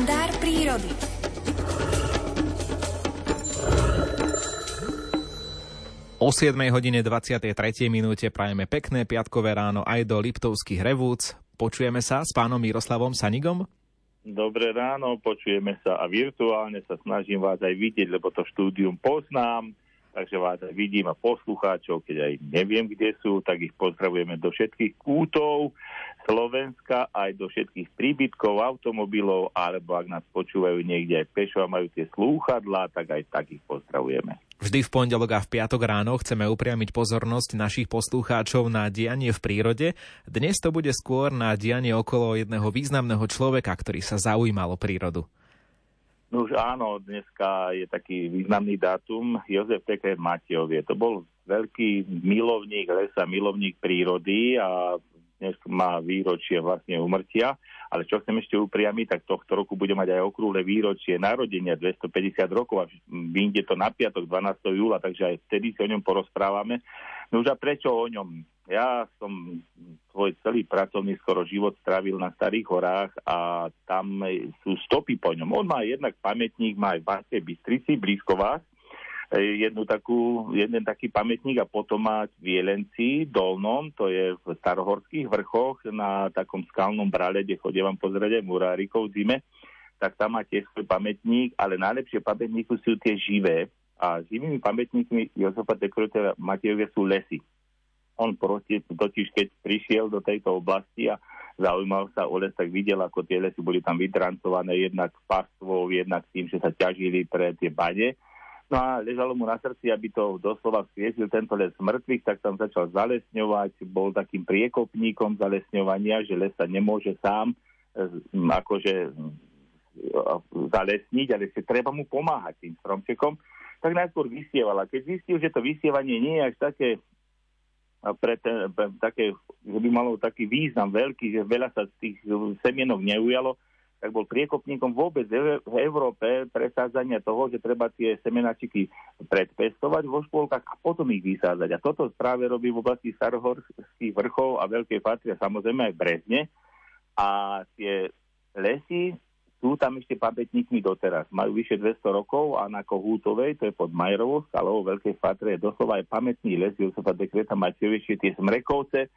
Kalendár prírody. O 7 hodine 23. minúte prajeme pekné piatkové ráno aj do Liptovských revúc. Počujeme sa s pánom Miroslavom Sanigom? Dobré ráno, počujeme sa a virtuálne sa snažím vás aj vidieť, lebo to štúdium poznám, takže vás vidím a poslucháčov, keď aj neviem, kde sú, tak ich pozdravujeme do všetkých kútov Slovenska, aj do všetkých príbytkov, automobilov, alebo ak nás počúvajú niekde aj pešo a majú tie slúchadlá, tak aj tak ich pozdravujeme. Vždy v pondelok a v piatok ráno chceme upriamiť pozornosť našich poslucháčov na dianie v prírode. Dnes to bude skôr na dianie okolo jedného významného človeka, ktorý sa zaujímal o prírodu. No už áno, dneska je taký významný dátum. Jozef Teker Matejovie. To bol veľký milovník lesa, milovník prírody a dnes má výročie vlastne umrtia, ale čo chcem ešte upriamiť, tak tohto roku bude mať aj okrúhle výročie narodenia 250 rokov a vyjde to na piatok 12. júla, takže aj vtedy si o ňom porozprávame. No už a prečo o ňom? Ja som svoj celý pracovný skoro život strávil na Starých horách a tam sú stopy po ňom. On má jednak pamätník, má aj v Bystrici, blízko vás, jednu takú, jeden taký pamätník a potom má v Jelenci dolnom, to je v starohorských vrchoch na takom skalnom brale, kde chodievam pozrieť aj murárikov zime, tak tam má tiež svoj pamätník, ale najlepšie pamätníky sú tie živé. A živými pamätníkmi Jozefa Dekrutera Matejovia sú lesy. On proti, totiž keď prišiel do tejto oblasti a zaujímal sa o les, tak videl, ako tie lesy boli tam vydrancované jednak pastvou, jednak tým, že sa ťažili pre tie bane No a ležalo mu na srdci, aby to doslova skriesil tento les mŕtvych, tak tam začal zalesňovať, bol takým priekopníkom zalesňovania, že les sa nemôže sám e, akože zalesniť, ale ešte treba mu pomáhať tým stromčekom. Tak najskôr vysieval. A keď zistil, že to vysievanie nie je až také pre ten, pre také, že by malo taký význam veľký, že veľa sa z tých semienok neujalo, tak bol priekopníkom vôbec v Európe presádzania toho, že treba tie semenačiky predpestovať vo škôlkach a potom ich vysádzať. A toto práve robí v oblasti starohorských vrchov a Veľkej Fatry a samozrejme aj Brezne. A tie lesy sú tam ešte pamätníkmi doteraz. Majú vyše 200 rokov a na Kohútovej, to je pod Majerovou skalou Veľkej Fatre, je doslova aj pamätný les Josefa Dekreta Matejovie, tie Smrekovce,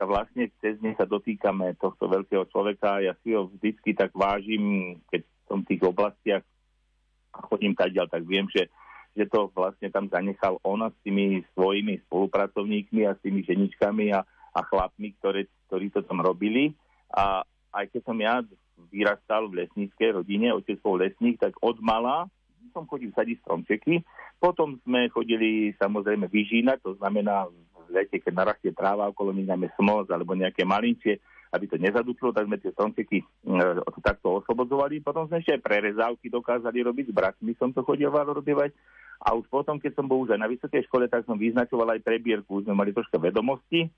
sa vlastne cez ne sa dotýkame tohto veľkého človeka. Ja si ho vždycky tak vážim, keď som v tých oblastiach a chodím ďal, tak viem, že, že to vlastne tam zanechal on s tými svojimi spolupracovníkmi a s tými ženičkami a, a chlapmi, ktoré, ktorí to tam robili. A aj keď som ja vyrastal v lesníckej rodine, otec bol lesník, tak od mala som chodil sadiť stromčeky. Potom sme chodili samozrejme vyžínať, to znamená lete, keď narastie tráva okolo nich, najmä smoz alebo nejaké malinčie, aby to nezadutlo, tak sme tie stromčeky e, takto oslobodzovali. Potom sme ešte aj prerezávky dokázali robiť, s bratmi som to chodil robievať. A už potom, keď som bol už aj na vysokej škole, tak som vyznačoval aj prebierku, už sme mali troška vedomosti.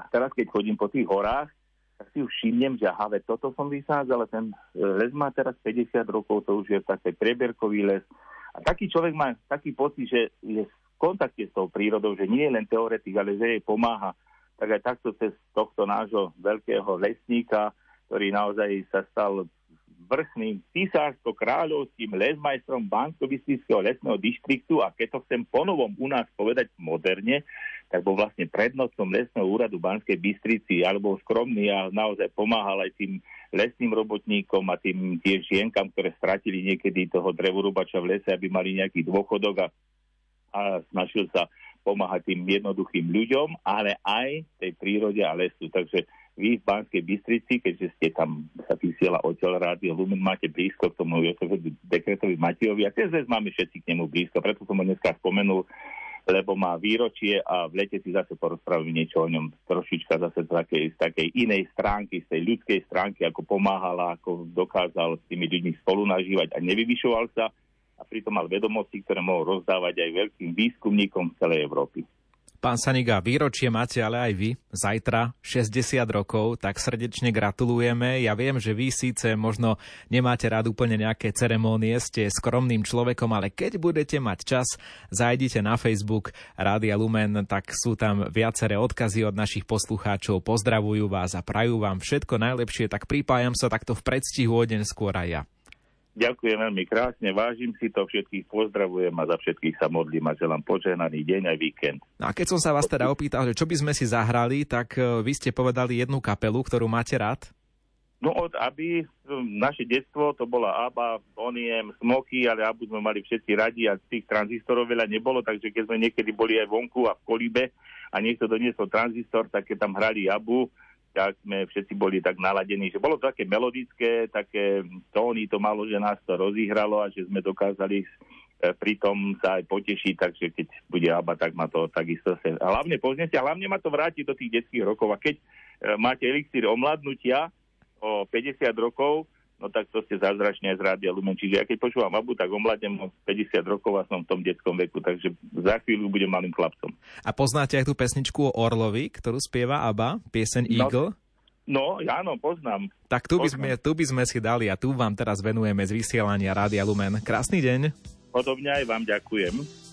A teraz, keď chodím po tých horách, tak si už všimnem, že aha, toto som vysádzal, ale ten e, les má teraz 50 rokov, to už je taký prebierkový les. A taký človek má taký pocit, že je kontakte s tou prírodou, že nie je len teoretik, ale že jej pomáha. Tak aj takto cez tohto nášho veľkého lesníka, ktorý naozaj sa stal vrchným císársko-kráľovským lesmajstrom bansko lesného dištriktu a keď to chcem ponovom u nás povedať moderne, tak bol vlastne prednostnom lesného úradu Banskej Bystrici alebo skromný a naozaj pomáhal aj tým lesným robotníkom a tým tiež žienkam, ktoré stratili niekedy toho drevorubača v lese, aby mali nejaký dôchodok a a snažil sa pomáhať tým jednoduchým ľuďom, ale aj tej prírode a lesu. Takže vy v Banskej Bystrici, keďže ste tam sa vysiela odtiaľ rádio Lumen, máte blízko k tomu Josefovi Dekretovi Matejovi. A cez máme všetci k nemu blízko, preto som ho dneska spomenul, lebo má výročie a v lete si zase porozprávame niečo o ňom. Trošička zase z takej, z takej inej stránky, z tej ľudskej stránky, ako pomáhala, ako dokázal s tými ľuďmi spolu nažívať a nevyvyšoval sa a pritom mal vedomosti, ktoré mohol rozdávať aj veľkým výskumníkom z celej Európy. Pán Saniga, výročie máte ale aj vy. Zajtra 60 rokov, tak srdečne gratulujeme. Ja viem, že vy síce možno nemáte rád úplne nejaké ceremónie, ste skromným človekom, ale keď budete mať čas, zajdite na Facebook Rádia Lumen, tak sú tam viaceré odkazy od našich poslucháčov. Pozdravujú vás a prajú vám všetko najlepšie, tak pripájam sa takto v predstihu o deň skôr aj ja. Ďakujem veľmi krásne, vážim si to, všetkých pozdravujem a za všetkých sa modlím a želám požehnaný deň aj víkend. No a keď som sa vás teda opýtal, že čo by sme si zahrali, tak e, vy ste povedali jednu kapelu, ktorú máte rád? No od Aby, naše detstvo, to bola ABBA, Boniem, Smoky, ale Abu sme mali všetci radi a tých tranzistorov veľa nebolo, takže keď sme niekedy boli aj vonku a v kolíbe a niekto doniesol tranzistor, tak keď tam hrali Abu, tak sme všetci boli tak naladení, že bolo to také melodické, také tóny to malo, že nás to rozíhralo a že sme dokázali e, pri tom sa aj potešiť, takže keď bude ABBA, tak ma to takisto sa hlavne poznete a hlavne ma to vráti do tých detských rokov. A keď e, máte elixír omladnutia o 50 rokov, no tak to ste zázračne aj z Rádia Lumen. Čiže ja keď počúvam Abu, tak omladnem 50 rokov a som v tom detskom veku, takže za chvíľu budem malým chlapcom. A poznáte aj tú pesničku o Orlovi, ktorú spieva Abba, pieseň no, Eagle? No, áno, poznám. Tak tu by, sme, tu by sme si dali a tu vám teraz venujeme z vysielania Rádia Lumen. Krásny deň. Podobne aj vám ďakujem.